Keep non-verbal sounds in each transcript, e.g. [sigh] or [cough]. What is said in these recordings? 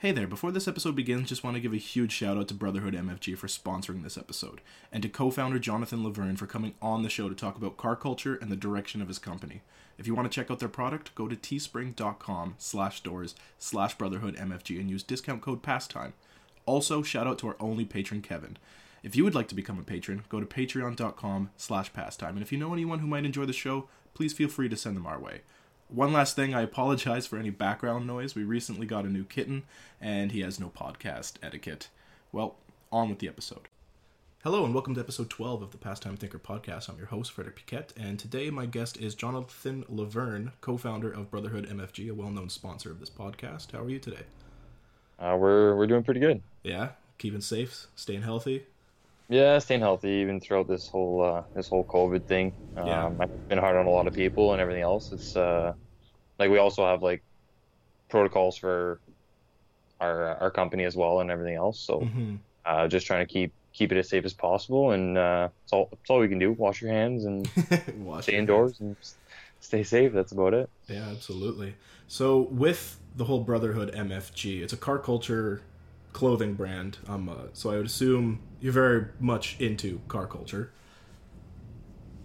Hey there, before this episode begins, just want to give a huge shout out to Brotherhood MFG for sponsoring this episode, and to co founder Jonathan Laverne for coming on the show to talk about car culture and the direction of his company. If you want to check out their product, go to teespring.com slash stores slash brotherhood MFG and use discount code PASTIME. Also, shout out to our only patron, Kevin. If you would like to become a patron, go to patreon.com slash pastime, and if you know anyone who might enjoy the show, please feel free to send them our way. One last thing, I apologize for any background noise. We recently got a new kitten, and he has no podcast etiquette. Well, on with the episode. Hello, and welcome to episode 12 of the Pastime Thinker podcast. I'm your host, Frederick Piquette, and today my guest is Jonathan Laverne, co founder of Brotherhood MFG, a well known sponsor of this podcast. How are you today? Uh, we're we're doing pretty good. Yeah, keeping safe, staying healthy. Yeah, staying healthy even throughout this whole uh, this whole COVID thing. Yeah. Um, it's been hard on a lot of people and everything else. It's uh, like we also have like protocols for our our company as well and everything else. So Mm-hmm. uh, just trying to keep keep it as safe as possible, and uh, it's all it's all we can do. Wash your hands and [laughs] Wash stay indoors and stay safe. That's about it. Yeah, absolutely. So with the whole Brotherhood MFG, it's a car culture clothing brand. Um, uh, so I would assume you're very much into car culture.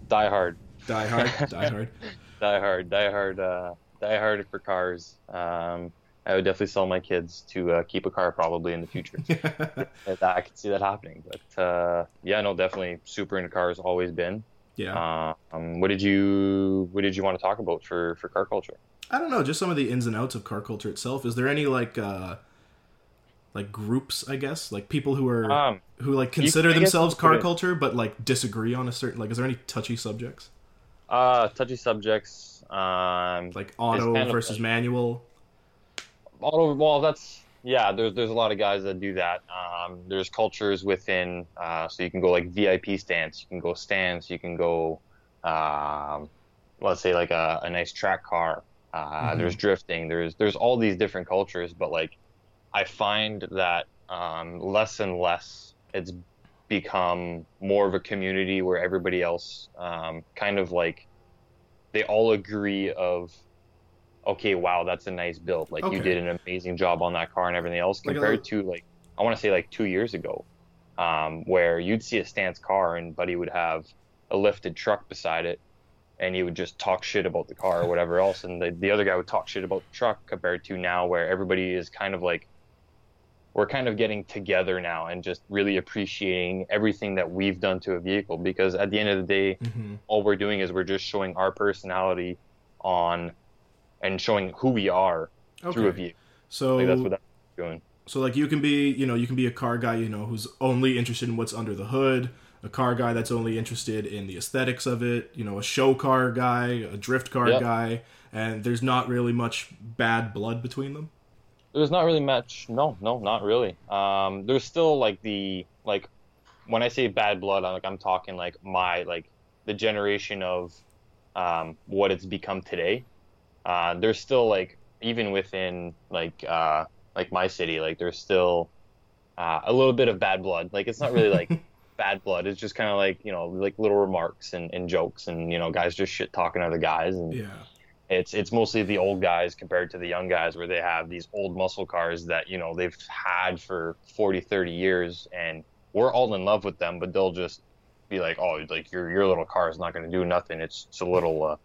Die hard, Die hard, [laughs] die hard. die hard, die hard, uh, die hard for cars. Um, I would definitely sell my kids to uh, keep a car probably in the future. [laughs] I could see that happening. But uh, yeah, no, definitely super into cars. Always been. yeah. Um, what did you What did you want to talk about for for car culture? I don't know, just some of the ins and outs of car culture itself. Is there any like uh like groups, I guess, like people who are Um, who like consider guess themselves car culture but like disagree on a certain like is there any touchy subjects? uh, touchy subjects. Um, Like auto versus manual? auto. Well, that's yeah. There's there's a lot of guys that do that. Um, there's cultures within. Uh, so you can go like VIP stance. You can go stance. You can go. Um, let's say like a, a nice track car. Uh, Mhm. There's drifting. There's there's all these different cultures, but like I find that um, less and less it's become more of a community where everybody else um, kind of like they all agree of okay wow that's a nice build like Okay. you did an amazing job on that car and everything else Like compared to like i want to say like two years ago um, where you'd see a stance car and buddy would have a lifted truck beside it and he would just talk shit about the car or whatever else and the, the other guy would talk shit about the truck compared to now where everybody is kind of like we're kind of getting together now and just really appreciating everything that we've done to a vehicle because at the end of the day Mm-hmm. all we're doing is we're just showing our personality on and showing who we are through a vehicle So like that's what that's doing So like you can be, you know, you can be a car guy, you know, who's only interested in what's under the hood, a car guy that's only interested in the aesthetics of it, you know, a show car guy, a drift car Yep. guy, and there's not really much bad blood between them. There's not really much no no not really. Um there's still like the like when i say bad blood i'm like i'm talking like my like the generation of um what it's become today. Uh there's still like even within like uh like my city like there's still uh, a little bit of bad blood. Like it's not really like [laughs] bad blood. It's just kind of like you know like little remarks and, and jokes and you know guys just shit talking other guys and Yeah. It's it's mostly the old guys compared to the young guys where they have these old muscle cars that you know they've had for 40 30 years and we're all in love with them but they'll just be like oh like your your little car is not going to do nothing it's it's a little uh,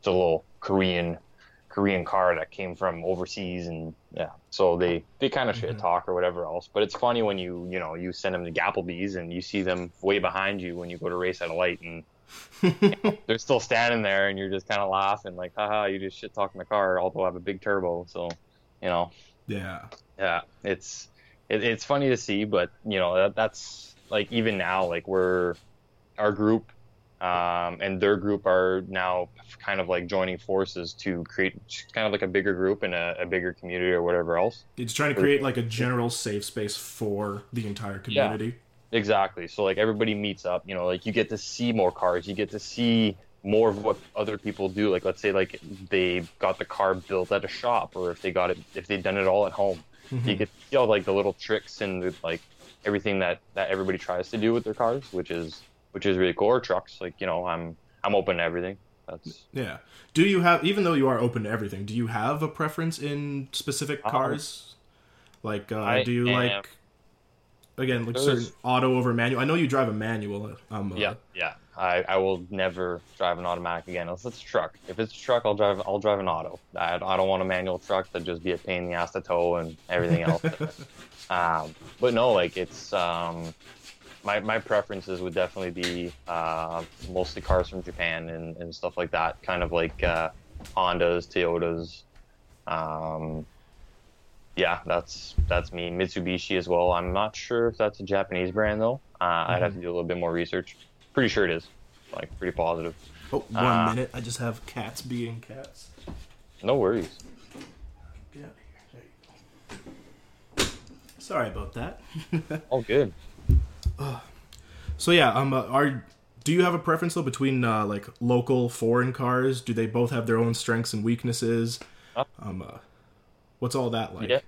it's a little korean korean car that came from overseas and yeah so they they kind of shit Mhm. talk or whatever else but it's funny when you you know you send them to gapplebees and you see them way behind you when you go to race at a light and they're still standing there and you're just kind of laughing like haha you just shit talking the car although I have a big turbo so you know yeah. yeah it's it, it's funny to see but you know that, that's like even now like we're our group um, and their group are now kind of like joining forces to create kind of like a bigger group and a, a bigger community or whatever else It's trying to create like a general safe space for the entire community. Exactly. So like everybody meets up, you know, like you get to see more cars, you get to see more of what other people do. Like let's say like they got the car built at a shop or if they got it if they've done it all at home. Mhm. You get to see all like the little tricks and the, like everything that that everybody tries to do with their cars, which is which is really cool. Or trucks, like, you know, I'm I'm open to everything. That's Yeah. Do you have even though you are open to everything, do you have a preference in specific Uh-huh. cars? Like, uh, I do you am- like again like certain auto over manual? I know you drive a manual. Um, uh, Yeah, yeah. I, I will never drive an automatic again unless it's a truck. If it's a truck, I'll drive I'll drive an auto. I, I don't want a manual truck that just be a pain in the ass to tow and everything else. [laughs] um, but no, like it's um, my my preferences would definitely be uh, mostly cars from Japan and, and stuff like that. Kind of like uh, Hondas, Toyotas. Um, yeah, that's that's me. Mitsubishi as well. I'm not sure if that's a Japanese brand though. Uh, I'd have to do a little bit more research. Pretty sure it is. Like pretty positive. Oh, one Uh, minute. I just have cats being cats. No worries. Get out of here. There you go. Sorry about that. [laughs] All good. So yeah, um, uh, are do you have a preference though between uh, like local foreign cars? Do they both have their own strengths and weaknesses? Uh, Um, uh, what's all that like? Yeah.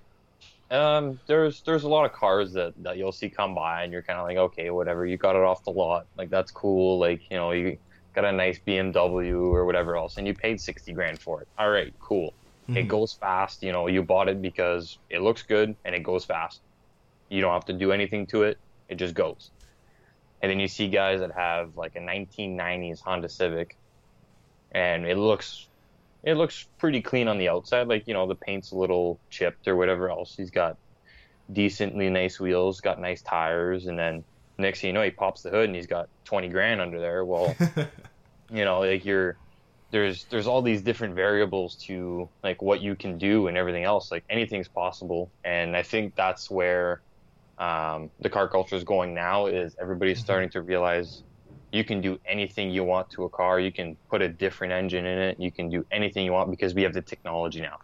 Um, there's there's a lot of cars that, that you'll see come by and you're kind of like okay whatever you got it off the lot. Like that's cool. Like you know you got a nice BMW or whatever else and you paid 60 grand for it. All right cool. It Mhm. goes fast you know you bought it because it looks good and it goes fast. You don't have to do anything to it. It just goes. And then you see guys that have like a 1990s Honda Civic and it looks it looks pretty clean on the outside. Like, you know, the paint's a little chipped or whatever else. He's got decently nice wheels, got nice tires, and then next thing you know, he pops the hood and he's got 20 grand under there. Well, [laughs] you know, like you're there's there's all these different variables to like what you can do and everything else. Like anything's possible, and I think that's where um, the car culture is going now. Is everybody's starting to realize you can do anything you want to a car. You can put a different engine in it. You can do anything you want because we have the technology now.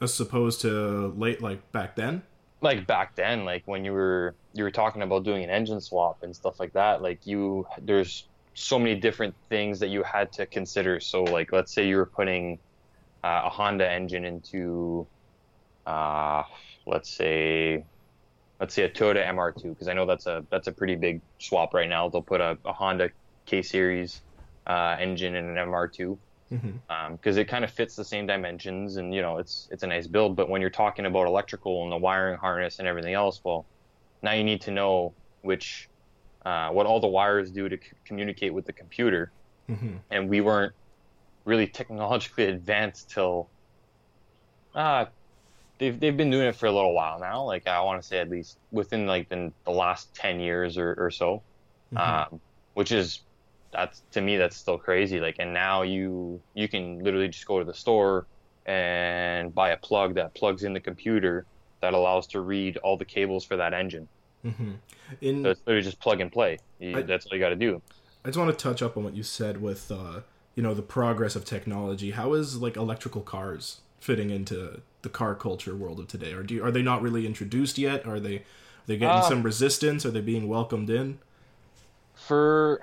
As opposed to late like back then. Like back then, like when you were you were talking about doing an engine swap and stuff like that. Like you, there's so many different things that you had to consider. So like, let's say you were putting uh, a Honda engine into, uh, let's say, let's say a Toyota MR2, because I know that's a that's a pretty big swap right now. They'll put a, a Honda K Series uh, engine in an MR2 Mm-hmm. because it kind of fits the same dimensions and you know it's it's a nice build. But when you're talking about electrical and the wiring harness and everything else, well, now you need to know which uh, what all the wires do to c- communicate with the computer. Mm-hmm. And we weren't really technologically [laughs] advanced till uh they've they've been doing it for a little while now. Like I want to say at least within like the, the last ten years or, or so Mm-hmm. um, which is that's to me that's still crazy like and now you you can literally just go to the store and buy a plug that plugs in the computer that allows to read all the cables for that engine Mm-hmm. In so it's literally just plug and play you, I- that's all you got to do I just want to touch up on what you said with uh, you know the progress of technology. How is like electrical cars fitting into the car culture world of today? Or do you, are they not really introduced yet? Are they are they getting Uh, some resistance? Are they being welcomed in? for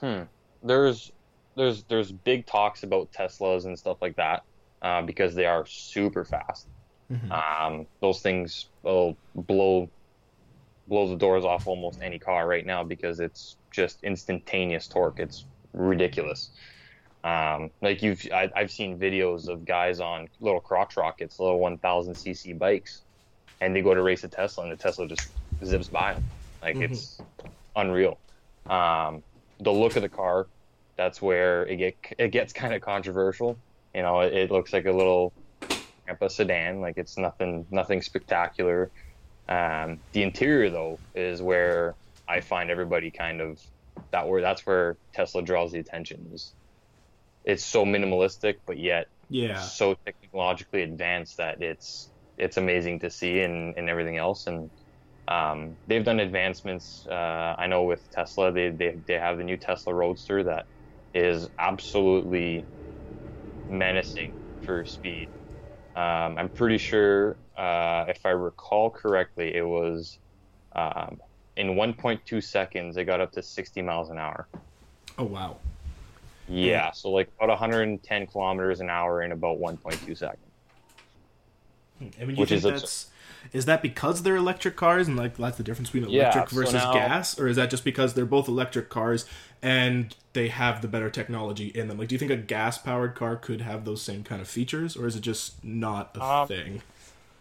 hmm there's there's there's big talks about teslas and stuff like that uh, because they are super fast Mhm. Um, those things will blow blow the doors off almost any car right now because it's just instantaneous torque. It's ridiculous. Um, like you've, I, I've seen videos of guys on little crotch rockets, little 1,000 cc bikes, and they go to race a Tesla, and the Tesla just zips by them. Like Mhm. it's unreal. Um, the look of the car, that's where it get it gets kind of controversial. You know, it, it looks like a little grandpa sedan. Like it's nothing nothing spectacular. Um, the interior though is where I find everybody kind of that where that's where Tesla draws the attention. Is it's so minimalistic, but yet Yeah. so technologically advanced that it's it's amazing to see and, and everything else. And um, they've done advancements. Uh, I know with Tesla, they, they they have the new Tesla Roadster that is absolutely menacing for speed. Um, I'm pretty sure, uh, if I recall correctly, it was um, in 1.2 seconds. It got up to 60 miles an hour. Oh wow. Yeah, so like about 110 kilometers an hour in about 1.2 seconds. I mean, you Which think is that's is that because they're electric cars and like that's the difference between Yeah, electric so versus now- gas, or is that just because they're both electric cars and they have the better technology in them? Like, do you think a gas powered car could have those same kind of features, or is it just not a Um, thing?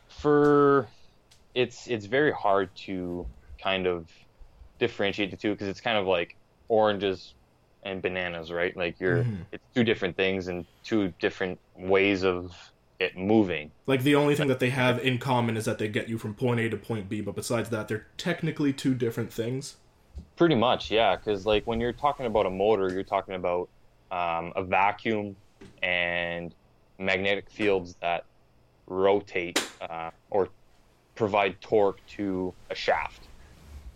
for it's it's very hard to kind of differentiate the two because it's kind of like oranges and bananas, right? Like you're Mhm. it's two different things and two different ways of it moving. Like the only thing that they have in common is that they get you from point A to point B, but besides that, they're technically two different things. Pretty much, yeah. Because like when you're talking about a motor, you're talking about um, a vacuum and magnetic fields that rotate uh, or provide torque to a shaft,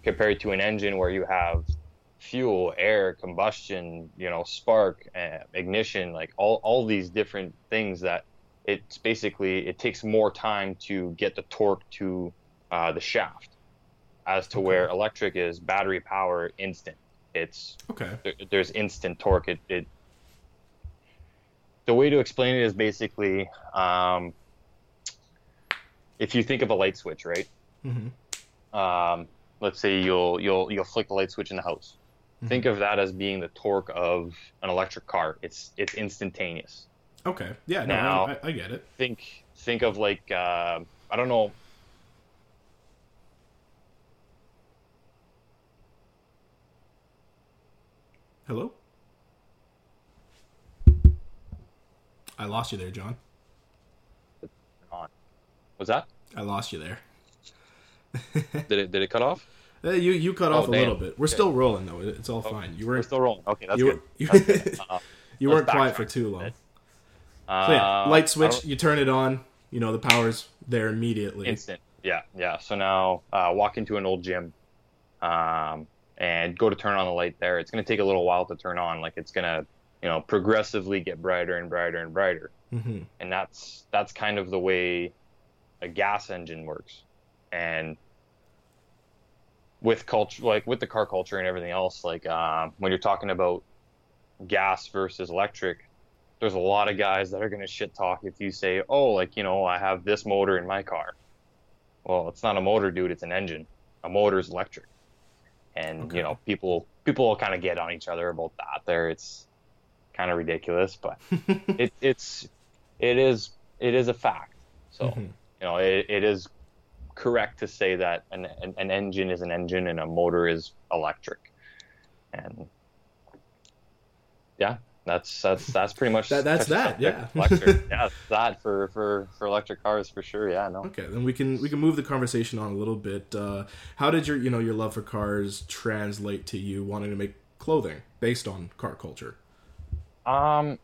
compared to an engine where you have fuel, air, combustion, you know, spark, uh, ignition, like all all these different things that it's basically it takes more time to get the torque to uh, the shaft as to where electric is battery power instant. It's Okay. there, there's instant torque. It, it the way to explain it is basically um, if you think of a light switch, right? hmm Um, let's say you'll you'll you'll flick the light switch in the house. Think of that as being the torque of an electric car. It's it's instantaneous. Okay. Yeah. No, Now- I, I get it. Think think of like uh, I don't know. Hello. I lost you there, John. Was that? I lost you there. Did it did it cut off? Uh, you you cut Oh, off a damn. little bit. We're Okay. still rolling though. It's all fine. You We're weren't still rolling. Okay, that's you, good. you, [laughs] That's good. Uh, [laughs] you weren't quiet for too long. bit. So yeah, uh, light switch. You turn it on. You know the power's there immediately. instant yeah yeah so now uh, walk into an old gym um, and go to turn on the light there it's going to take a little while to turn on like it's going to you know progressively get brighter and brighter and brighter hmm and that's that's kind of the way a gas engine works and with culture like with the car culture and everything else like um, when you're talking about gas versus electric there's a lot of guys that are going to shit talk if you say oh like you know i have this motor in my car. Well it's not a motor dude it's an engine. A motor is electric. And Okay. you know people people will kind of get on each other about that there. It's kind of ridiculous but [laughs] it, it's it is it is a fact. So Mhm. you know it, it is correct to say that an, an, an engine is an engine and a motor is electric and yeah that's that's that's pretty much [laughs] That- that's that, yeah. electric [laughs] yeah that's that for for for electric cars for sure yeah no Okay, then we can we can move the conversation on a little bit. Uh, how did your you know your love for cars translate to you wanting to make clothing based on car culture? Um,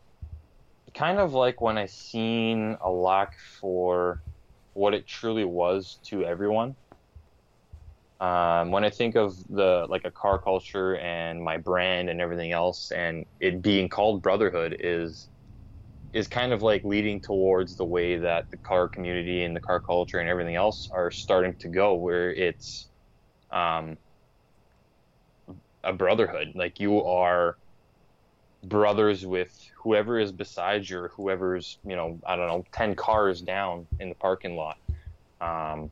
kind of like when I seen a lack for what it truly was to everyone. Um, when I think of the like a car culture and my brand and everything else, and it being called brotherhood is is kind of like leading towards the way that the car community and the car culture and everything else are starting to go, where it's um, a brotherhood. Like you are brothers with whoever is beside you whoever's you know i don't know 10 cars down in the parking lot um,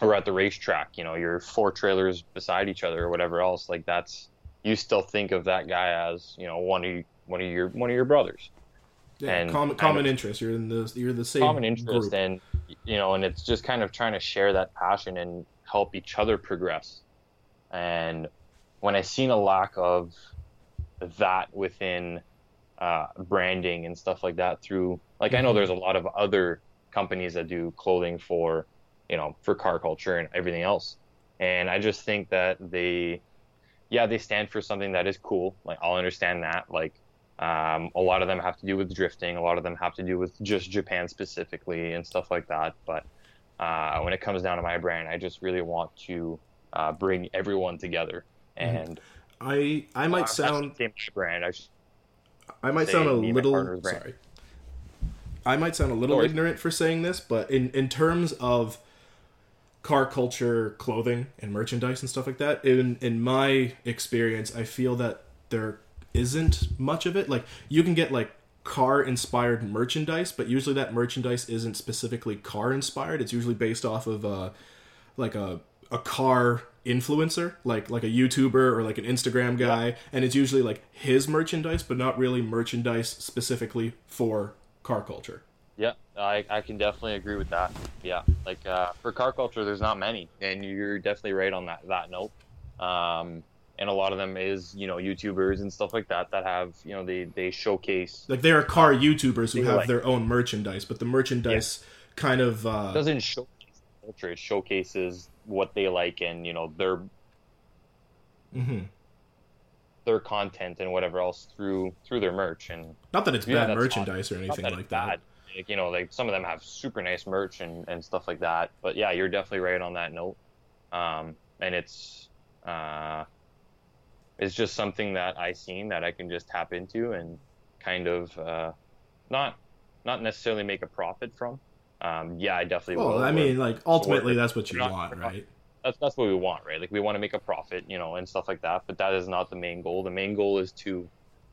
or at the racetrack you know your four trailers beside each other or whatever else like that's you still think of that guy as you know one of one of your one of your brothers Yeah, And common common of- interest. You're in the you're the same common interest group. and you know and it's just kind of trying to share that passion and help each other progress and when i seen a lack of that within uh, branding and stuff like that through like i know Mhm. there's a lot of other companies that do clothing for you know for car culture and everything else and i just think that they yeah they stand for something that is cool like i'll understand that like um, a lot of them have to do with drifting. A lot of them have to do with just Japan specifically and stuff like that. But uh, when it comes down to my brand, I just really want to uh, bring everyone together. And I I uh, might that's sound brand. I just, I might sound a me and my little sorry. I might sound a little No ignorant for saying this, but in in terms of car culture, clothing, and merchandise and stuff like that, in in my experience, I feel that there isn't much of it. Like you can get like car inspired merchandise, but usually that merchandise isn't specifically car inspired. It's usually based off of uh like a a car influencer, like like a YouTuber or like an Instagram guy, and it's usually like his merchandise, but not really merchandise specifically for car culture. Yeah, I, I can definitely agree with that. Yeah, like uh, for car culture, there's not many, and you're definitely right on that that note. Um, and a lot of them is you know YouTubers and stuff like that that have you know they they showcase Like there are car YouTubers who have like- their own merchandise, but the merchandise kind of uh, doesn't showcase culture. It showcases what they like and you know their mhm. their content and whatever else through through their merch and not that it's Yeah, bad merchandise or not anything that like that. bad. Like, you know, like some of them have super nice merch and, and stuff like that. But yeah, you're definitely right on that note. Um, and it's uh, it's just something that I seen that I can just tap into and kind of uh, not not necessarily make a profit from. Um, yeah, I definitely Well. I mean, like ultimately, that's what you want, right? that's that's what we want, right? Like we want to make a profit, you know, and stuff like that. But that is not the main goal. The main goal is to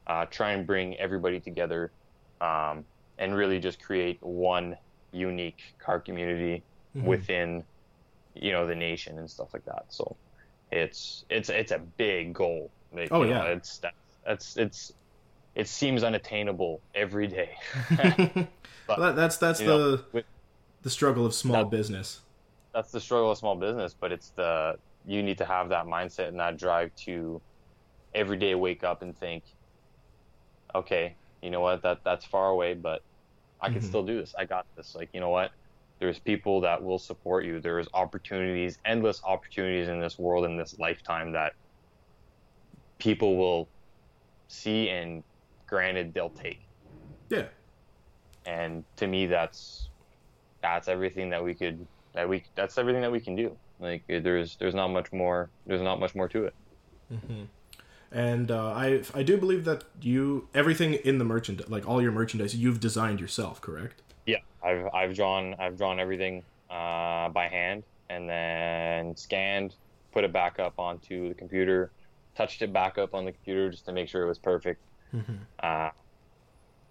uh, try and bring everybody together, um, and really just create one unique car community Mhm. within, you know, the nation and stuff like that. So it's it's it's a big goal. Like, Oh, you know, yeah. it's that's it's it's it seems unattainable every day. [laughs] [laughs] Well, that, that's that's the know, with- the struggle of small That- business. that's the struggle of small business, but it's the you need to have that mindset and that drive to every day wake up and think, okay, you know what, that that's far away, but I can Mhm. still do this. I got this. Like, you know what? There's people that will support you. There's opportunities, endless opportunities in this world in this lifetime that people will see and granted they'll take. Yeah. And to me that's that's everything that we could that we that's everything that we can do. Like there's there's not much more there's not much more to it. Mm-hmm. And uh, I I do believe that you everything in the merchandise, like all your merchandise, you've designed yourself, correct? Yeah, I've I've drawn I've drawn everything uh, by hand and then scanned, put it back up onto the computer, touched it back up on the computer just to make sure it was perfect. Mm-hmm. Uh,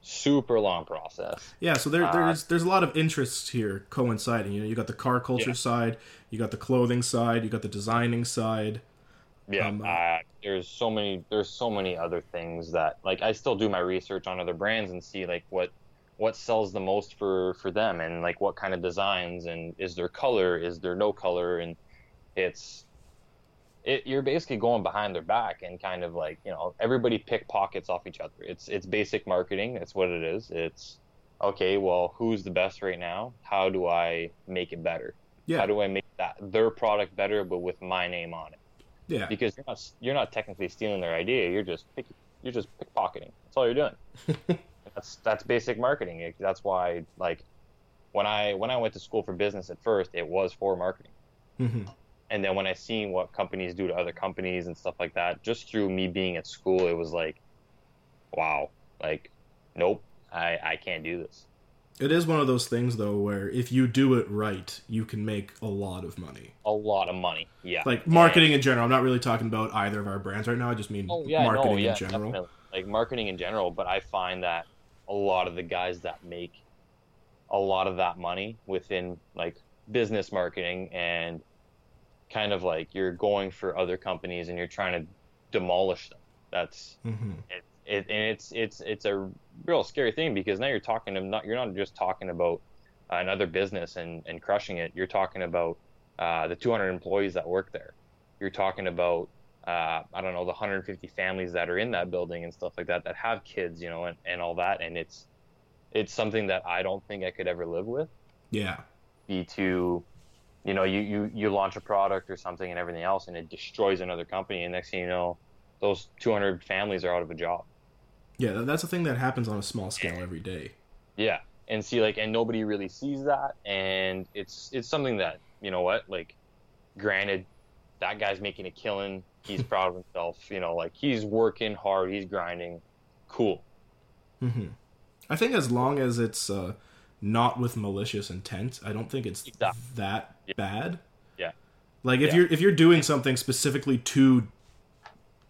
super long process. Yeah, so there, Uh, there's there's a lot of interests here coinciding. You know, you got the car culture Yeah. side, you got the clothing side, you got the designing side. Yeah, Um, uh, there's so many there's so many other things that like I still do my research on other brands and see like what what sells the most for for them and like what kind of designs and is there color is there no color and it's it, you're basically going behind their back and kind of like you know everybody pickpockets off each other it's it's basic marketing that's what it is it's okay well who's the best right now how do i make it better Yeah, how do i make that their product better but with my name on it yeah, because you're not you're not technically stealing their idea. You're just pick, you're just pickpocketing. That's all you're doing. [laughs] that's that's basic marketing. That's why like when I when I went to school for business at first, it was for marketing. hmm And then when I seen what companies do to other companies and stuff like that, just through me being at school, it was like, wow, like, nope, I I can't do this. It is one of those things though where if you do it right, you can make a lot of money. A lot of money, yeah. Like marketing in general. I'm not really talking about either of our brands right now. I just mean Oh yeah, marketing no, yeah, in general. definitely. Like marketing in general, but I find that a lot of the guys that make a lot of that money within like business marketing and kind of like you're going for other companies and you're trying to demolish them. That's hmm it, it and it's it's it's a real scary thing because now you're talking to not you're not just talking about another business and and crushing it. You're talking about uh, the 200 employees that work there. You're talking about uh, I don't know the 150 families that are in that building and stuff like that that have kids, you know, and, and all that. And it's it's something that I don't think I could ever live with. Yeah. Be to you know you, you you launch a product or something and everything else and it destroys another company and next thing you know those 200 families are out of a job Yeah, that's a thing that happens on a small scale every day. Yeah, and see like, and nobody really sees that, and it's it's something that you know what, like, granted, that guy's making a killing. He's [laughs] proud of himself. You know, like he's working hard, he's grinding. Cool. hmm I think as long as it's uh, not with malicious intent, I don't think it's Exactly. that Yeah. bad. Yeah. Like if Yeah. you're if you're doing something specifically to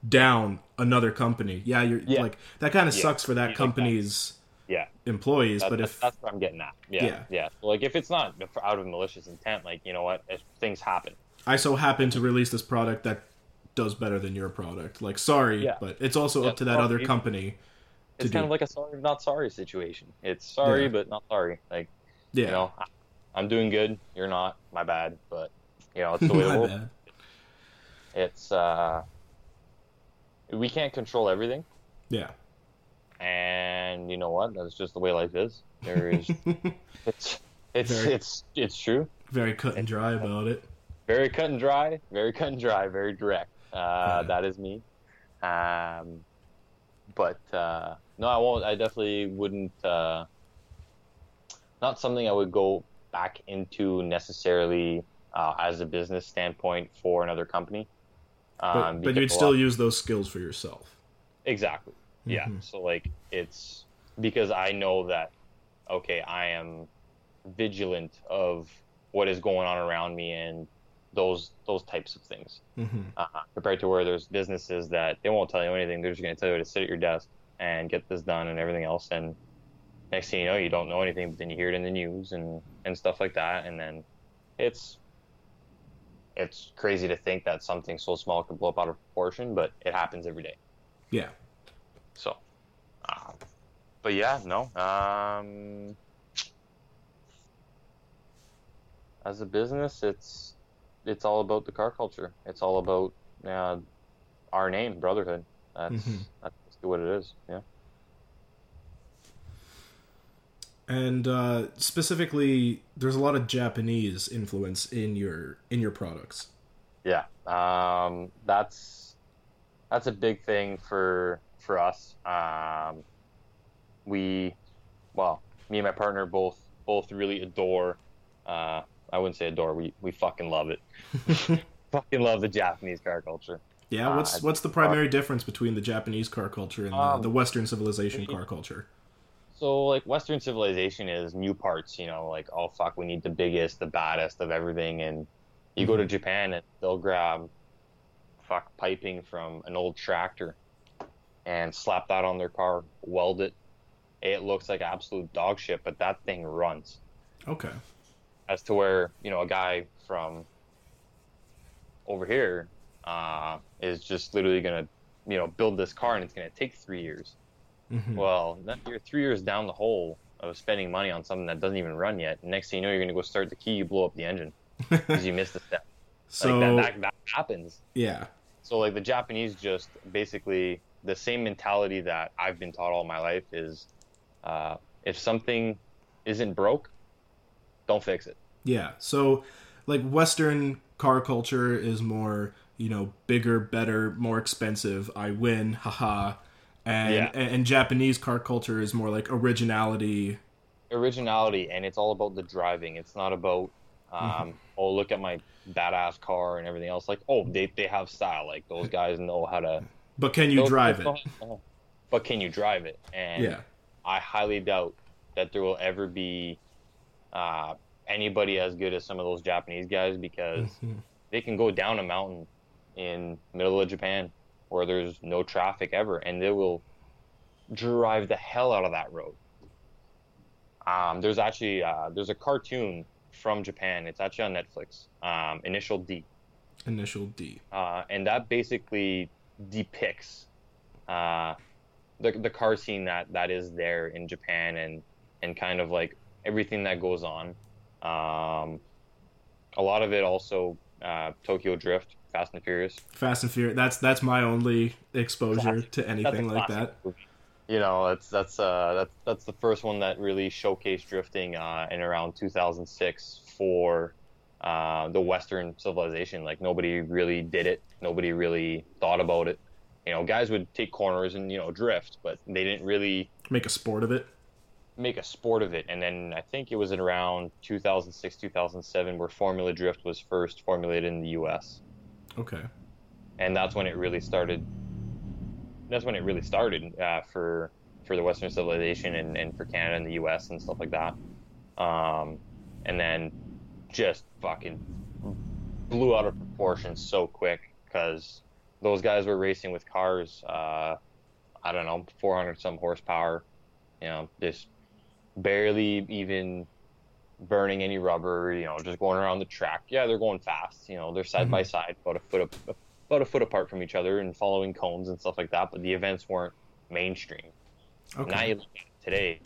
down another company, yeah, you're Yeah. like that kind of sucks for You that that. company's Yeah, employees. that, but that's, if that's what I'm getting at. Yeah, Yeah. So, like if it's not out of malicious intent, like you know what, if things happen. I so happen to release this product that does better than your product, like sorry, but it's also up to that other you- company it's kind do. of like a sorry not sorry situation. It's sorry Yeah. but not sorry. Like Yeah. you know, I- I'm doing good. You're not. My bad. But you know, it's the [laughs] way My the world. bad. It's uh, we can't control everything, Yeah. and you know what? That's just the way life is. There is. [laughs] it's it's Very- it's it's true. Very cut and dry about it. Very cut and dry. Very cut and dry. Very direct. Uh, Yeah. That is me. Um, but uh, no, I won't. I definitely wouldn't. Uh, not something I would go back into necessarily uh, as a business standpoint for another company. But, Um, but because you'd still lot- use those skills for yourself. exactly. Yeah. Mhm. So like it's because I know that okay, I am vigilant of what is going on around me and those those types of things. hmm uh, compared to where there's businesses that they won't tell you anything. They're just going to tell you to sit at your desk and get this done and everything else. And next thing you know, you don't know anything, but then you hear it in the news and, and stuff like that. And then it's it's crazy to think that something so small could blow up out of proportion, but it happens every day. Yeah. So, uh, but yeah, no. Um, as a business, it's it's all about the car culture. It's all about uh, our name, Brotherhood. That's Mhm. that's what it is. Yeah. And uh, specifically, there's a lot of Japanese influence in your in your products. Yeah, um, that's that's a big thing for for us. Um, we, well, me and my partner both both really adore. Uh, I wouldn't say adore. We we fucking love it. [laughs] fucking love the Japanese car culture. Yeah, what's Uh, what's the primary difference between the Japanese car culture and the, Um, the Western civilization car culture? So like Western civilization is new parts, you know, like oh fuck, we need the biggest, the baddest of everything, and you go to Japan and they'll grab fuck piping from an old tractor and slap that on their car, weld it. It looks like absolute dog shit, but that thing runs. Okay. As to where you know a guy from over here uh, is just literally gonna you know build this car and it's gonna take three years. hmm Well, you're three years down the hole of spending money on something that doesn't even run yet. Next thing you know, you're going to go start the key, you blow up the engine because you missed a step. so [laughs] like that, that, that happens. yeah, So like the Japanese just basically the same mentality that I've been taught all my life is uh, if something isn't broke, don't fix it. yeah. So like Western car culture is more you know bigger, better, more expensive. I win, haha. And, Yeah. and and Japanese car culture is more like originality. Originality and it's all about the driving. It's not about um, Mm-hmm. oh look at my badass car and everything else. Like oh they they have style. Like those guys know how to But can you drive it? know But can you drive it? And Yeah. I highly doubt that there will ever be uh, anybody as good as some of those Japanese guys because Mhm. they can go down a mountain in middle of Japan where there's no traffic ever, and they will drive the hell out of that road. Um, there's actually uh, there's a cartoon from Japan. It's actually on Netflix. Um, Initial D, Initial D. uh, and that basically depicts uh, the the car scene that that is there in Japan and and kind of like everything that goes on. Um, a lot of it also uh, Tokyo Drift, Fast and Furious. Fast and Furious. That's that's my only exposure Classic. to anything like that. movie. You know, that's that's uh that's that's the first one that really showcased drifting uh, in around 2006 for uh, the Western civilization. Like nobody really did it. Nobody really thought about it. You know, guys would take corners and you know drift, but they didn't really Make a sport of it. make a sport of it. And then I think it was in around 2006 2007 where Formula Drift was first formulated in the U.S. Okay. and that's when it really started. That's when it really started uh, for for the Western civilization and, and for Canada and the U.S. and stuff like that. Um, and then just fucking blew out of proportion so quick because those guys were racing with cars. Uh, I don't know, 400 some horsepower. You know, just barely even burning any rubber. You know, just going around the track. Yeah, they're going fast. You know, they're side by side, about a foot about a foot apart from each other and following cones and stuff like that. But the events weren't mainstream. Okay. Now you look at it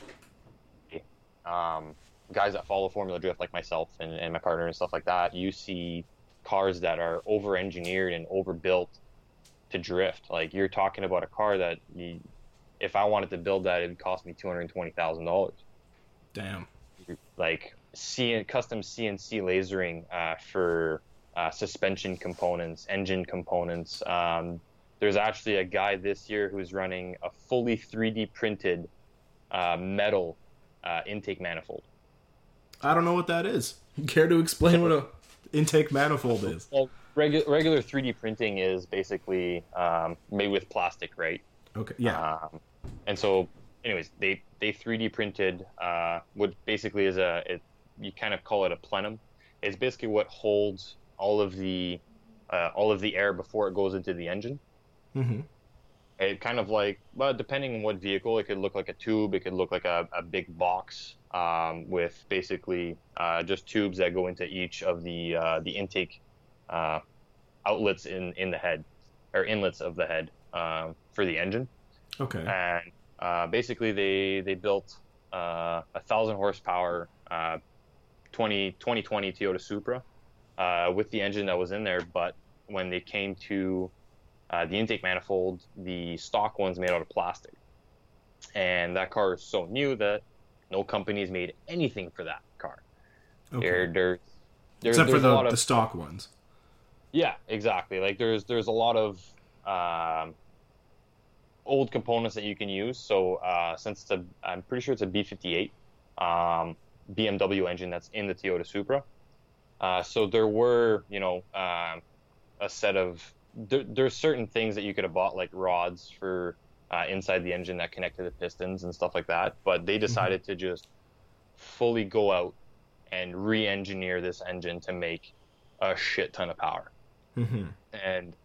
today, um, guys that follow Formula Drift like myself and, and my partner and stuff like that, you see cars that are over engineered and overbuilt to drift. Like you're talking about a car that you, if I wanted to build that, it'd cost me two hundred twenty thousand dollars. Damn. Like C- custom CNC lasering uh, for uh, suspension components, engine components. Um, there's actually a guy this year who's running a fully 3D printed uh, metal uh, intake manifold. I don't know what that is. Care to explain what a intake manifold is? Well, regu- regular 3D printing is basically um, made with plastic, right? Okay. Yeah. Um, and so, anyways, they they 3D printed uh, what basically is a it, you kind of call it a plenum. It's basically what holds all of the uh, all of the air before it goes into the engine. hmm It kind of like, well, depending on what vehicle, it could look like a tube. It could look like a, a big box um, with basically uh, just tubes that go into each of the uh, the intake uh, outlets in in the head or inlets of the head um, for the engine Okay. and uh, basically they they built uh, a thousand horsepower uh, 20, 2020 Toyota Supra uh, with the engine that was in there, but when they came to uh, the intake manifold, the stock one's made out of plastic, and that car is so new that no company's made anything for that car. Okay. There, there, there, Except for the, of the stock ones. yeah, exactly. Like there's there's a lot of um, old components that you can use. So uh, since it's a, I'm pretty sure it's a B58 um, BMW engine that's in the Toyota Supra. Uh, so there were, you know, um, a set of there, there's certain things that you could have bought like rods for uh, inside the engine that connect to the pistons and stuff like that. But they decided to just fully go out and re-engineer this engine to make a shit ton of power hmm and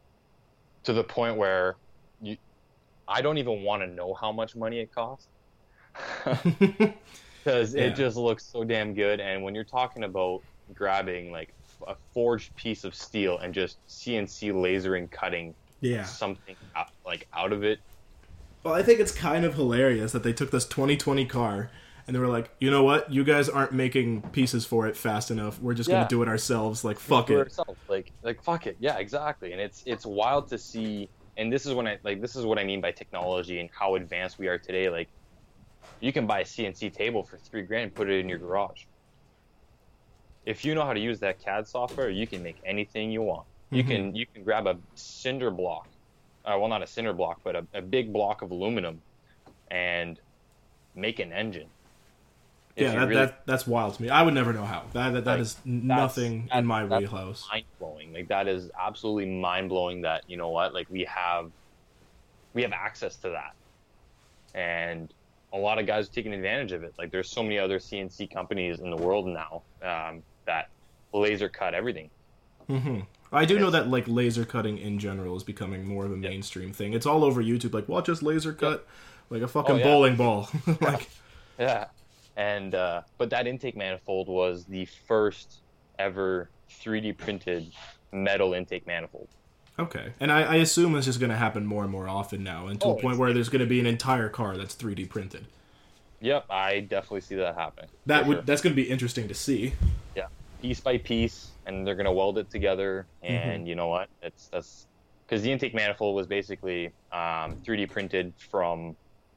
to the point where you I don't even want to know how much money it cost [laughs] [laughs] because Yeah. it just looks so damn good and when you're talking about grabbing like a forged piece of steel and just CNC lasering cutting yeah. something out, like out of it Well, I think it's kind of hilarious that they took this 2020 car and they were like, you know what? You guys aren't making pieces for it fast enough. We're just Yeah. gonna do it ourselves. Like, fuck it. ourselves. Like like fuck it. Yeah, exactly. And it's it's wild to see and this is when I like this is what I mean by technology and how advanced we are today. Like you can buy a CNC table for three grand and put it in your garage. If you know how to use that CAD software, you can make anything you want. You Mhm. can you can grab a cinder block, uh, well not a cinder block, but a, a big block of aluminum, and make an engine. If Yeah, that, really- that that's wild to me. I would never know how. That that, that Like, is nothing that's- in my wheelhouse. mind blowing. Like that is absolutely mind blowing. That you know what, like we have, we have access to that, and a lot of guys are taking advantage of it. Like there's so many other CNC companies in the world now um, that laser cut everything. hmm I do know that like laser cutting in general is becoming more of a mainstream thing. It's all over YouTube. Like, watch us laser cut like a fucking Oh, yeah. bowling ball. [laughs] like, Yeah, and uh, but that intake manifold was the first ever 3D printed metal intake manifold. Okay, and I, I assume it's just going to happen more and more often now, and to Oh, a point where there's going to be an entire car that's 3D printed. Yep, I definitely see that happening. That would sure. that's going to be interesting to see. yeah piece by piece and they're going to weld it together and you know what it's that's because the intake manifold was basically um, 3d printed from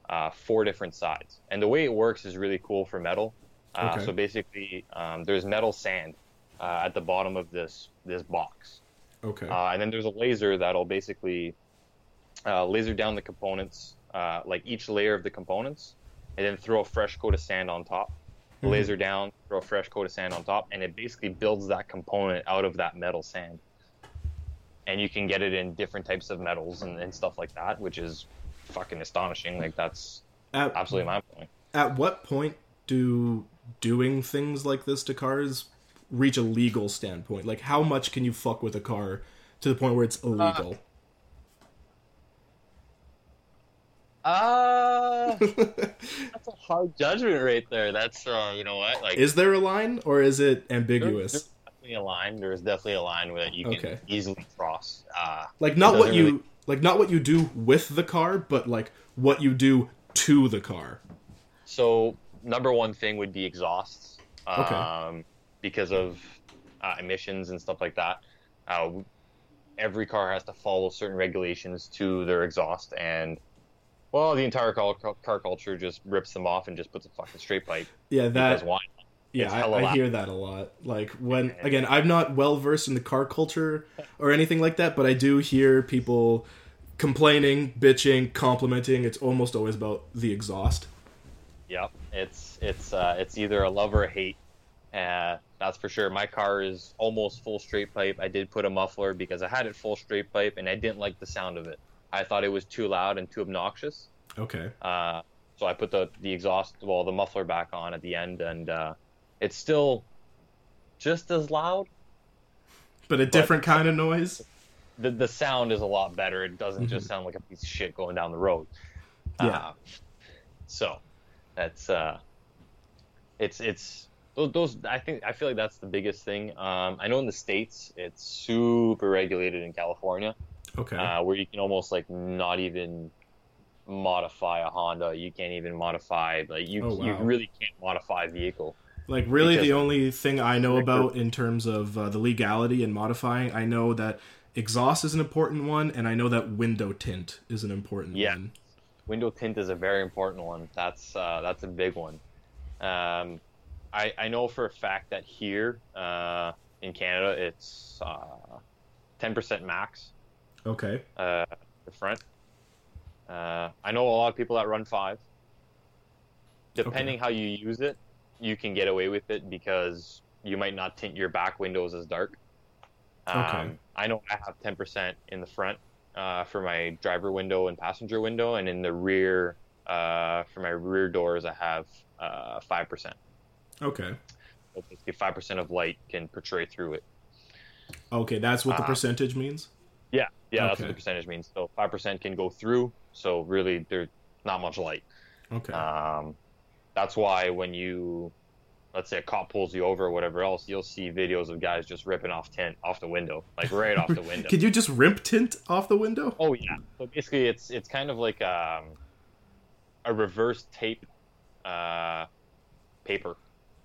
uh, four different sides and the way it works is really cool for metal uh, Okay. so basically um, there's metal sand uh, at the bottom of this this box Okay. uh, and then there's a laser that'll basically uh, laser down the components, uh, like each layer of the components, and then throw a fresh coat of sand on top. Mhm. Laser down, throw a fresh coat of sand on top, and it basically builds that component out of that metal sand. And you can get it in different types of metals and, and stuff like that, which is fucking astonishing. Like that's at, absolutely mind blowing. at what point do doing things like this to cars reach a legal standpoint? Like, how much can you fuck with a car to the point where it's illegal? Uh, [laughs] that's a hard judgment right there. That's uh, you know what, like is there a line, or is it ambiguous? There's definitely a line. There's definitely a line that you can Okay. easily cross. Uh, like not what you really- like not what you do with the car, but like what you do to the car? So number one thing would be exhausts, um, Okay. Because of uh, emissions and stuff like that. Uh, every car has to follow certain regulations to their exhaust, and well, the entire car, car culture just rips them off and just puts a fucking straight pipe. Yeah, that why? yeah, I, I hear that a lot. Like when again, I'm not well versed in the car culture or anything like that, but I do hear people complaining, bitching, complimenting. It's almost always about the exhaust. Yep, it's it's uh, it's either a love or a hate. Uh, that's for sure. My car is almost full straight pipe. I did put a muffler because I had it full straight pipe and I didn't like the sound of it. I thought it was too loud and too obnoxious. Okay. Uh, so I put the the exhaust, well, the muffler back on at the end, and uh, it's still just as loud. But a different kind of noise. The the sound is a lot better. It doesn't just sound like a piece of shit going down the road. Yeah. Uh, so that's uh, it's it's those, those I think I feel like that's the biggest thing. Um, I know in the states it's super regulated in California, Okay. uh, where you can almost like not even modify a Honda. You can't even modify like you Oh, you really can't modify a vehicle. Like really, Because- the only thing I know about in terms of uh, the legality and modifying, I know that exhaust is an important one, and I know that window tint is an important Yeah. one. window tint is a very important one. That's uh, that's a big one. Um, I I know for a fact that here uh, in Canada it's uh, ten percent max Okay. uh, the front. Uh, I know a lot of people that run five. Depending how you use it, you can get away with it because you might not tint your back windows as dark. Um, Okay. I know I have 10% in the front uh, for my driver window and passenger window, and in the rear, uh, for my rear doors, I have uh, 5%. Okay. So basically, 5% of light can portray through it. Okay, that's what the Uh, percentage means. Yeah, yeah, that's what the percentage means. So 5% can go through, so really, there's not much light. Okay. Um, that's why when you, let's say a cop pulls you over or whatever else, you'll see videos of guys just ripping off tint off the window, like right off the [laughs] window. Could you just rimp tint off the window? Oh yeah. So basically, it's it's kind of like um, a reverse tape, uh, paper.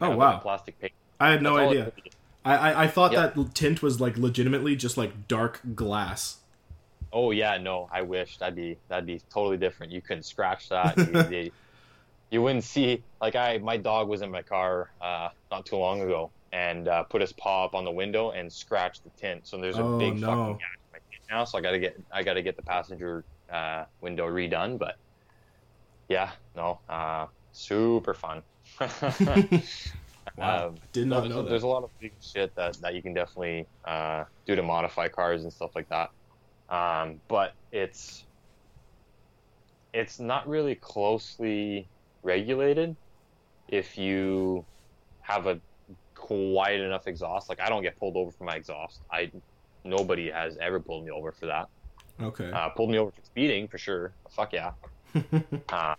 Oh, Kind of like a wow. plastic paper. I had no That's idea. I, I I thought Yeah. that tint was like legitimately just like dark glass. Oh yeah, no, I wish that'd be that'd be totally different. You couldn't scratch that. You, [laughs] you wouldn't see like I my dog was in my car uh, not too long ago and uh, put his paw up on the window and scratched the tint. So there's a Oh, big no. fucking gash in my tint now. So I gotta get I gotta get the passenger uh, window redone. But yeah, no, uh, super fun. [laughs] Wow. Um, Did not there's, know there's that. a lot of shit that, that you can definitely uh, do to modify cars and stuff like that. Um, but it's it's not really closely regulated if you have a quiet enough exhaust. Like I don't get pulled over for my exhaust. I nobody has ever pulled me over for that. Okay. Uh, pulled me over for speeding for sure. Fuck yeah. [laughs] Uh,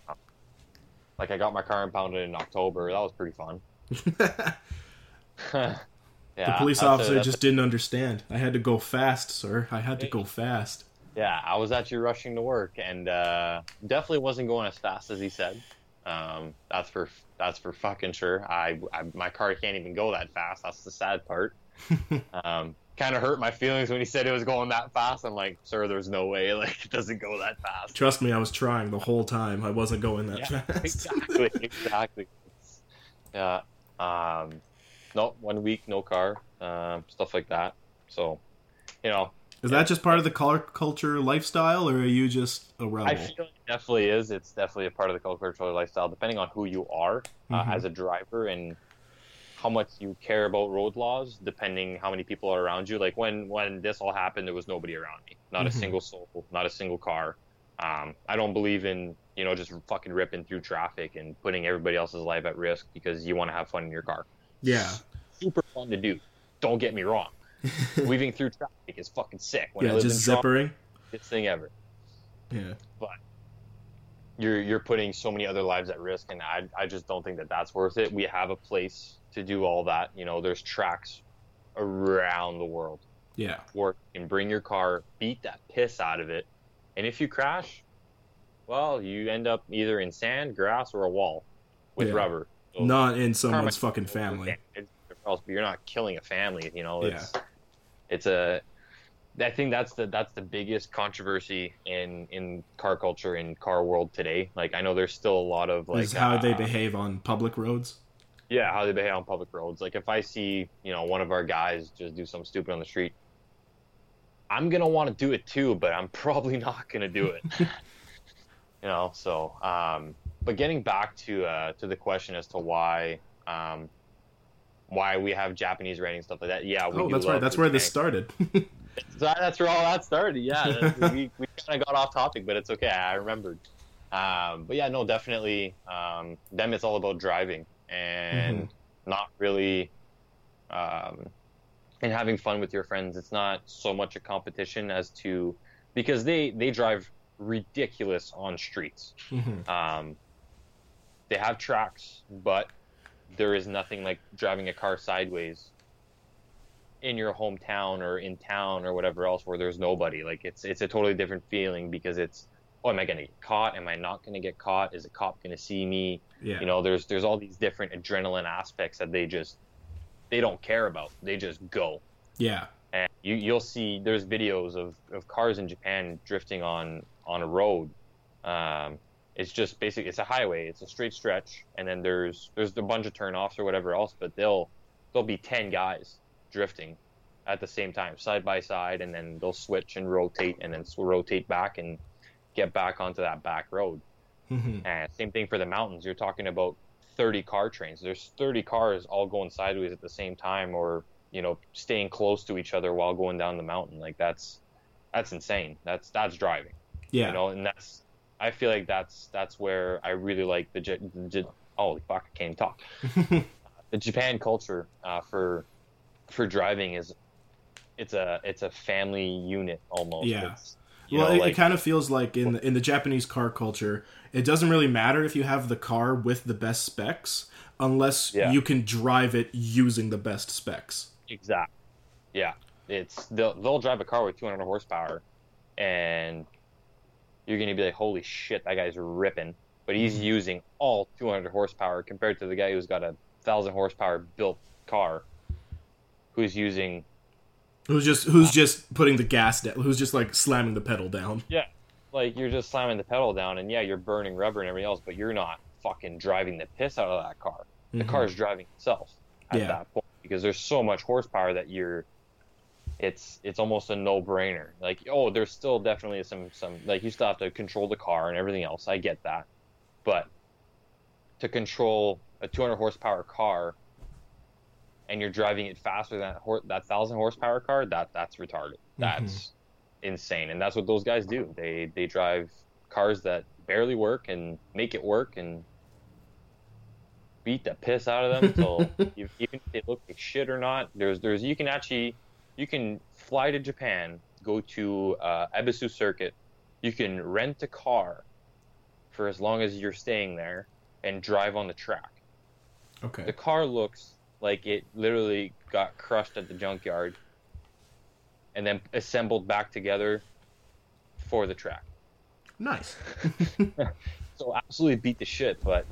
like I got my car impounded in October. That was pretty fun. [laughs] [laughs] yeah, the police a- officer that's just didn't understand. I had to go fast, sir. I had to go fast. Yeah, I was actually rushing to work, and uh, definitely wasn't going as fast as he said. Um, that's for that's for fucking sure. I, I my car can't even go that fast. That's the sad part. [laughs] um, kind of hurt my feelings when he said it was going that fast. I'm like, sir, there's no way. [laughs] Like, it doesn't go that fast. Trust me, I was trying the whole time. I wasn't going that Yeah, fast. exactly, [laughs] exactly. Yeah. Um, no, one week, no car, um, stuff like that. So, you know, Is that just part of the car culture lifestyle, or are you just a rebel? I feel it definitely is. It's definitely a part of the car culture lifestyle, depending on who you are uh, Mhm. as a driver and how much you care about road laws. Depending how many people are around you. Like when when this all happened, there was nobody around me, not Mhm. a single soul, not a single car. Um, I don't believe in you know just fucking ripping through traffic and putting everybody else's life at risk because you want to have fun in your car. yeah. Super fun to do. Don't get me wrong. [laughs] Weaving through traffic is fucking sick. When yeah, just Toronto, zippering. best thing ever. Yeah. But you're you're putting so many other lives at risk and I, I just don't think that that's worth it we have a place to do all that you know there's tracks around the world Yeah. where you can bring your car beat that piss out of it and if you crash well, you end up either in sand, grass, or a wall with Yeah. rubber. So Not in someone's fucking family. [laughs] Else, but you're not killing a family. You know, Yeah. it's it's a. I think that's the that's the biggest controversy in in car culture in car world today. Like I know there's still a lot of like is how they uh, behave on public roads. Yeah, how they behave on public roads. Like if I see, you know, one of our guys just do something stupid on the street, I'm gonna want to do it too, but I'm [laughs] probably not gonna do it. [laughs] you know, so um, but getting back to uh, to the question as to why um, why we have Japanese writing stuff like that. Yeah, we Oh, that's right. That's where this started. [laughs] That, that's where all that started. Yeah, we, we kind of got off topic, but it's okay. I remembered. Um, but yeah, no, definitely. Um, them, it's all about driving and not really, um, and having fun with your friends. It's not so much a competition as to because they they drive ridiculous on streets. Mhm. Um, they have tracks, but there is nothing like driving a car sideways in your hometown or in town or whatever else where there's nobody. Like it's it's a totally different feeling because it's oh am I gonna get caught? Am I not gonna get caught? Is a cop gonna see me? Yeah. You know, there's there's all these different adrenaline aspects that they just they don't care about. They just go. yeah. And you you'll see there's videos of, of cars in Japan drifting on on a road. Um, it's just basically it's a highway. It's a straight stretch, and then there's there's a bunch of turnoffs or whatever else. But they'll there'll be ten guys drifting at the same time, side by side, and then they'll switch and rotate, and then rotate back and get back onto that back road. Mhm. And same thing for the mountains. You're talking about 30 car trains. There's 30 cars all going sideways at the same time, or you know, staying close to each other while going down the mountain. Like that's that's insane. That's that's driving. Yeah. You know, and that's I feel like that's that's where I really like the, J- the J- holy fuck, I can't talk. [laughs] the Japan culture uh, for for driving is it's a it's a family unit almost. Yeah. It's, you well, know, it, like, it kind of feels like in the, in the Japanese car culture, it doesn't really matter if you have the car with the best specs, unless Yeah. you can drive it using the best specs. Exactly. Yeah. It's they'll they'll drive a car with 200 horsepower, and you're gonna be like, holy shit, that guy's ripping. But he's Mhm. using all 200 horsepower compared to the guy who's got a thousand horsepower built car, who's using Who's just who's just putting the gas down? Who's just like slamming the pedal down? Yeah, like you're just slamming the pedal down, and yeah, you're burning rubber and everything else, but you're not fucking driving the piss out of that car. The Mhm. car's driving itself at Yeah. that point because there's so much horsepower that you're it's it's almost a no-brainer like oh there's still definitely some some like you still have to control the car and everything else i get that but to control a 200 horsepower car and you're driving it faster than that hor- that 1000 horsepower car that that's retarded that's insane and that's what those guys do they they drive cars that barely work and make it work and beat the piss out of them [laughs] until you- even if they look like shit or not. There's there's you can actually you can fly to Japan, go to uh, Ebisu Circuit. You can rent a car for as long as you're staying there and drive on the track. Okay. The car looks like it literally got crushed at the junkyard and then assembled back together for the track. Nice. [laughs] [laughs] So absolutely beat the shit, but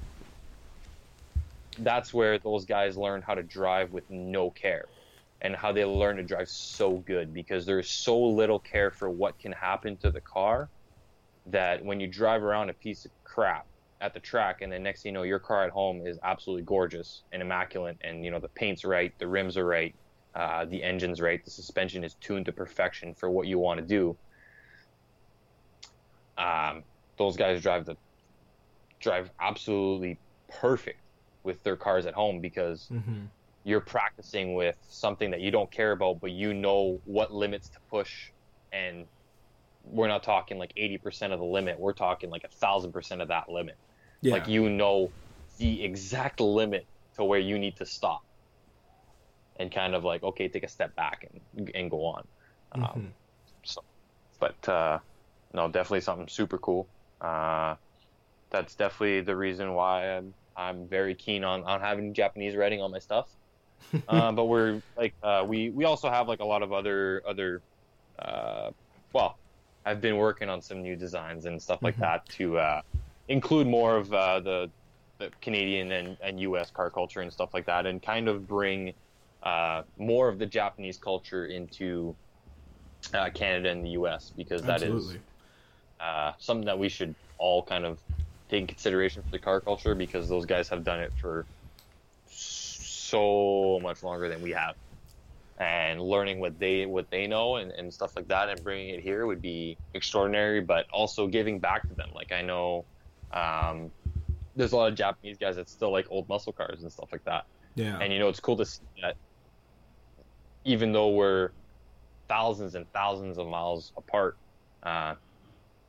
that's where those guys learn how to drive with no care and how they learn to drive so good because there's so little care for what can happen to the car that when you drive around a piece of crap at the track and then next thing you know your car at home is absolutely gorgeous and immaculate and you know the paint's right the rims are right uh, the engine's right the suspension is tuned to perfection for what you want to do um, those guys drive the drive absolutely perfect with their cars at home because hmm you're practicing with something that you don't care about, but you know what limits to push. And we're not talking like 80% of the limit. We're talking like a thousand percent of that limit. Yeah. Like you know the exact limit to where you need to stop and kind of like, okay, take a step back and, and go on. Um, so, but uh, no, definitely something super cool. Uh, that's definitely the reason why I'm, I'm very keen on, on having Japanese writing on my stuff. [laughs] uh, but we're like uh, we we also have like a lot of other other uh, well I've been working on some new designs and stuff like Mhm. that to uh, include more of uh, the, the Canadian and, and U.S. car culture and stuff like that, and kind of bring uh, more of the Japanese culture into uh, Canada and the U.S. because that is Absolutely. uh, something that we should all kind of take in consideration for the car culture because those guys have done it for so much longer than we have and learning what they what they know and, and stuff like that and bringing it here would be extraordinary but also giving back to them like i know um, there's a lot of japanese guys that still like old muscle cars and stuff like that Yeah. and you know, it's cool to see that even though we're thousands and thousands of miles apart, uh,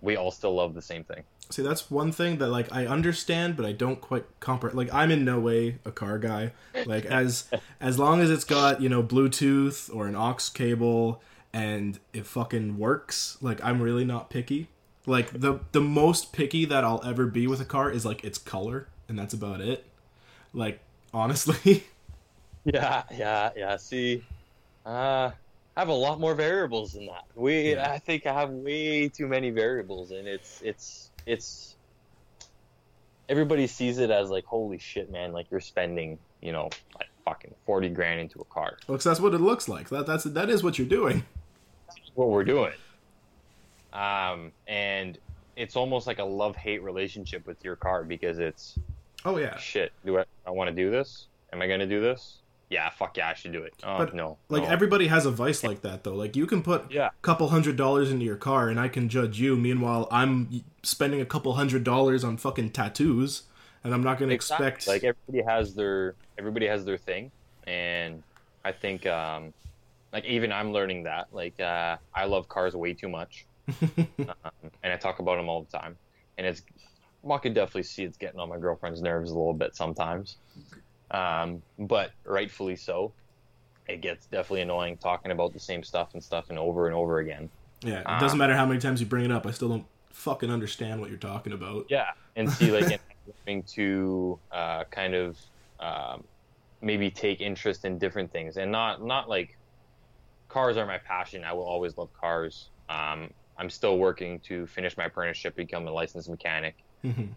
we all still love the same thing. See, that's one thing that like I understand, but I don't quite comprehend. Like, I'm in no way a car guy. Like, as [laughs] as long as it's got you know Bluetooth or an aux cable and it fucking works, like I'm really not picky. Like the the most picky that I'll ever be with a car is like its color, and that's about it. Like honestly, [laughs] Yeah, yeah, yeah. See, uh, I have a lot more variables than that. We, Yeah. I think I have way too many variables, and it's it's it's. Everybody sees it as like, holy shit, man! Like you're spending, you know, like fucking forty grand into a car. looks that's what it looks like. That that's that is what you're doing. what we're doing. Um, and it's almost like a love hate relationship with your car because it's Oh yeah. shit. Do I, I want to do this? Am I gonna do this? Yeah, fuck yeah, I should do it. Oh But, no, Like no. everybody has a vice like that though. Like you can put Yeah. a couple hundred dollars into your car and I can judge you. Meanwhile, I'm spending a couple hundred dollars on fucking tattoos and I'm not going to Exactly. expect like everybody has their everybody has their thing, and I think um, like even I'm learning that. Like uh, I love cars way too much, [laughs] um, and I talk about them all the time, and it's well, I could definitely see it's getting on my girlfriend's nerves a little bit sometimes, um, but rightfully so. It gets definitely annoying talking about the same stuff and stuff and over and over again. Yeah, it doesn't matter how many times you bring it up. I still don't fucking understand what you're talking about. Yeah, and see like [laughs] having to uh, kind of um, maybe take interest in different things, and not not like cars are my passion. I will always love cars. Um, I'm still working to finish my apprenticeship, become a licensed mechanic, Mhm.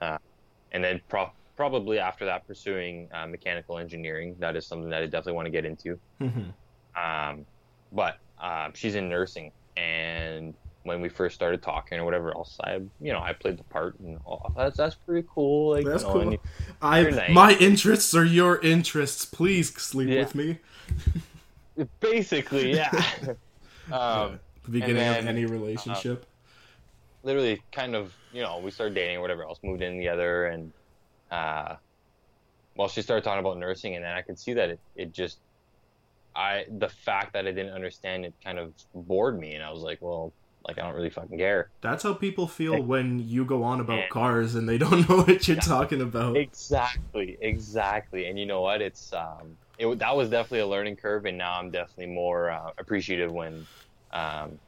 and then pro- probably after that pursuing uh, mechanical engineering. That is something that I definitely want to get into. Mhm. Um, but um, she's in nursing, and when we first started talking or whatever else, I you know I played the part, and oh, that's that's pretty cool. Like, That's you know, cool. you- I nice. my interests are your interests. Please sleep Yeah. with me. [laughs] basically, yeah. [laughs] Yeah, um, the beginning then, of any relationship. literally, kind of, you know, we started dating or whatever else, moved in together, and uh, well, she started talking about nursing, and then I could see that it, it just, I the fact that I didn't understand it kind of bored me, and I was like, well, like I don't really fucking care. That's how people feel when you go on about Yeah. cars and they don't [laughs] know what you're talking about. Exactly, exactly. And you know what? It's um, it that was definitely a learning curve, and now I'm definitely more uh, appreciative when um,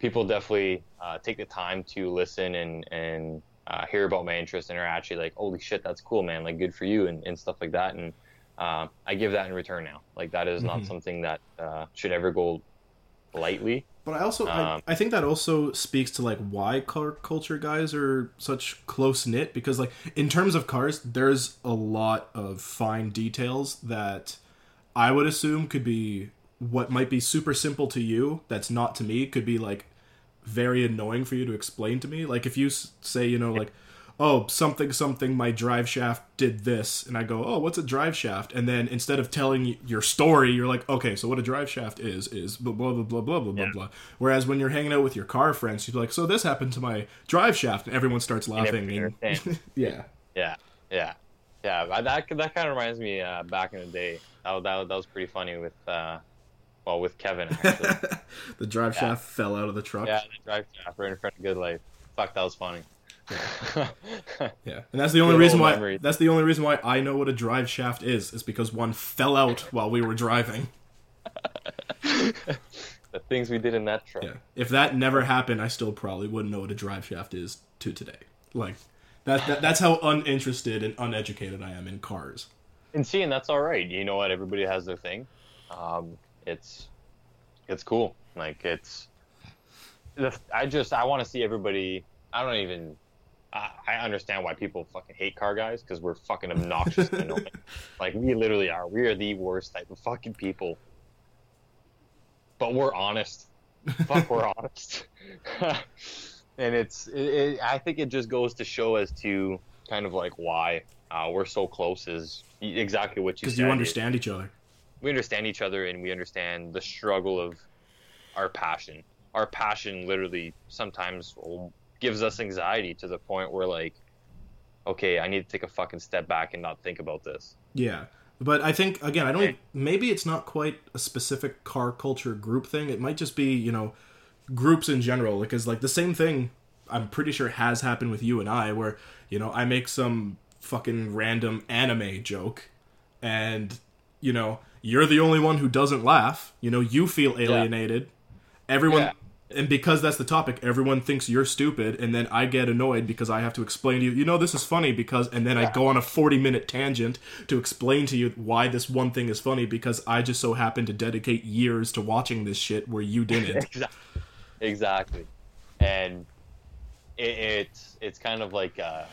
people definitely uh, take the time to listen and and uh, hear about my interests and are actually like, holy shit, that's cool, man! Like, good for you and, and stuff like that. And uh, I give that in return now. Like, that is not Mhm. something that uh, should ever go lightly. But I also I, Um, I think that also speaks to like why car culture guys are such close knit because like in terms of cars there's a lot of fine details that I would assume could be what might be super simple to you that's not to me could be like very annoying for you to explain to me. Like if you say you know like oh something something my drive shaft did this and i go oh what's a drive shaft? And then instead of telling your story you're like okay so what a drive shaft is is blah blah blah blah blah blah blah Yeah. blah. Whereas when you're hanging out with your car friends you're like so this happened to my drive shaft and everyone starts laughing and, [laughs] yeah. Yeah, yeah, yeah. That that kind of reminds me uh, back in the day. That, that, was- that was pretty funny with uh, well with Kevin [laughs] actually. the drive Yeah. shaft fell out of the truck yeah, the drive shaft right in front of Good Life. Fuck, that was funny. [laughs] Yeah, and that's the only Good reason why. memories. That's the only reason why I know what a drive shaft is. Is because one fell out while we were driving. [laughs] the things we did in that truck. Yeah, if that never happened, I still probably wouldn't know what a drive shaft is to today. Like that. that that's how uninterested and uneducated I am in cars. And seeing that's all right. You know what? Everybody has their thing. Um, it's it's cool. Like it's the, I just I want to see everybody. I don't even. I, I understand why people fucking hate car guys because we're fucking obnoxious [laughs] and annoying. Like we literally are. We are the worst type of fucking people. But we're honest. Fuck, we're [laughs] honest. [laughs] and it's. It, it, I think it just goes to show as to kind of like why uh, we're so close is exactly what you Because you understand each other. We understand each other and we understand the struggle of our passion. Our passion literally sometimes gives us anxiety to the point where like, okay, I need to take a fucking step back and not think about this. Yeah. But I think again, I don't. Okay. Maybe it's not quite a specific car culture group thing. It might just be you know, groups in general. Because like the same thing, I'm pretty sure has happened with you and I, where you know I make some fucking random anime joke, and you know you're the only one who doesn't laugh. You know you feel alienated. Everyone. Yeah. And because that's the topic, everyone thinks you're stupid, and then I get annoyed because I have to explain to you, you know, this is funny because, and then I go on a 40 minute tangent to explain to you why this one thing is funny because I just so happen to dedicate years to watching this shit where you [laughs] didn't. exactly. Exactly. And it, it's it's kind of like uh,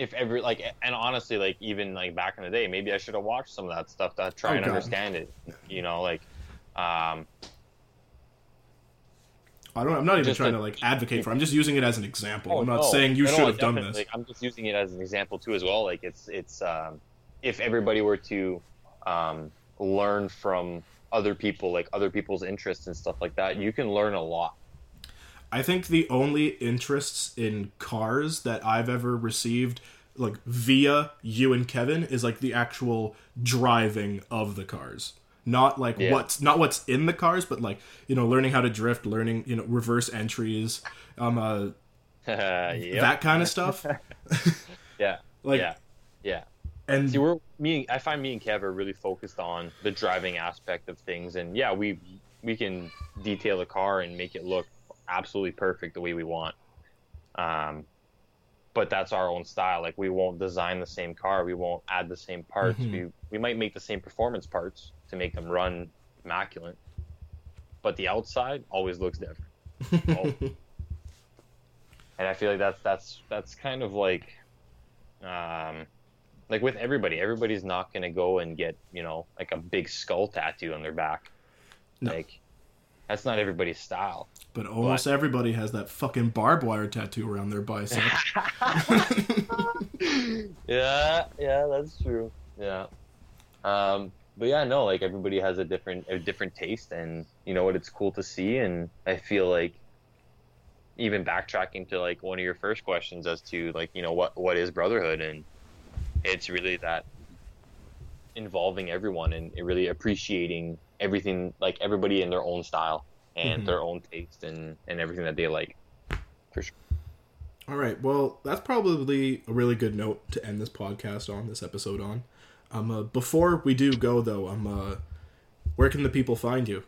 if every like and honestly like even like back in the day maybe I should have watched some of that stuff to try Oh, and God. understand it. You know like um I don't. I'm not even trying a- to like advocate for. I'm just using it as an example. Oh, I'm not no. saying you No, should have done this. I'm just using it as an example too, as well. Like it's it's um, if everybody were to um, learn from other people, like other people's interests and stuff like that, you can learn a lot. I think the only interests in cars that I've ever received, like via you and Kevin, is like the actual driving of the cars. Not like Yeah. what's not what's in the cars, but like you know, learning how to drift, learning you know reverse entries, um, uh, [laughs] Yep. that kind of stuff. [laughs] yeah, Like yeah, yeah. and See, we're me. I find me and Kev are really focused on the driving aspect of things, and yeah, we we can detail a car and make it look absolutely perfect the way we want. Um, but that's our own style. Like we won't design the same car. We won't add the same parts. Mhm. We we might make the same performance parts to make them run immaculate, but the outside always looks different. [laughs] And I feel like that's that's that's kind of like, um, like with everybody, everybody's not gonna go and get you know like a big skull tattoo on their back. No. Like that's not everybody's style. But almost everybody has that fucking barbed wire tattoo around their bicep. [laughs] [laughs] yeah, yeah, that's true. Yeah. Um, but yeah, no, like everybody has a different a different taste, and you know what? It's cool to see, and I feel like even backtracking to like one of your first questions as to like you know what what is brotherhood, and it's really that involving everyone and really appreciating everything, like everybody in their own style and Mhm. their own taste and and everything that they like. For sure. All right. Well, that's probably a really good note to end this podcast on, this episode on. Um, uh, before we do go though, um, uh, where can the people find you?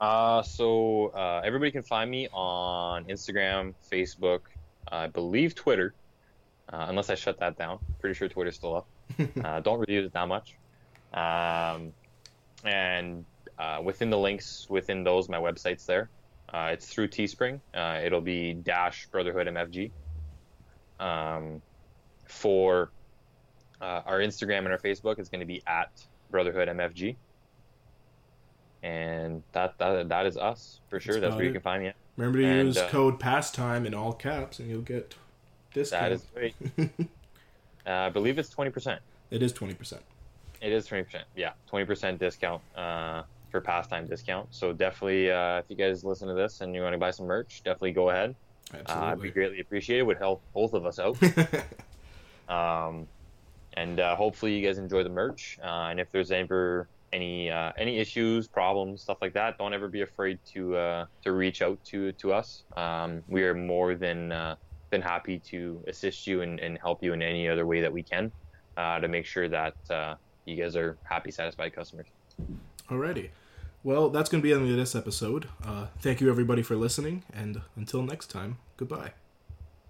Uh, so uh, everybody can find me on Instagram, Facebook, I believe Twitter, uh, unless I shut that down. Pretty sure Twitter's still up. [laughs] uh, don't really use it that much. Um, and uh, within the links within those, my website's there. Uh, it's through Teespring. Uh, it'll be dash Brotherhood MFG. Um, for uh, our Instagram and our Facebook, it's going to be at Brotherhood MFG and that that, that is us for sure. That's That's, where you can find me. At. Remember to And, use uh, code pastime in all caps, and you'll get discount. That is great. [laughs] uh, I believe it's twenty percent. it is twenty percent. It is twenty percent. Yeah, twenty percent discount uh, for pastime discount. So definitely, uh, if you guys listen to this and you want to buy some merch, definitely go ahead. Uh, it'd be greatly appreciated. It Would help both of us out. [laughs] um, and uh, hopefully you guys enjoy the merch. Uh, and if there's ever any uh, any issues, problems, stuff like that, don't ever be afraid to uh, to reach out to to us. Um, we are more than uh, than happy to assist you and, and help you in any other way that we can uh, to make sure that uh, you guys are happy, satisfied customers. Alrighty. Well, that's going to be the end of this episode. Uh, thank you, everybody, for listening, and until next time, goodbye.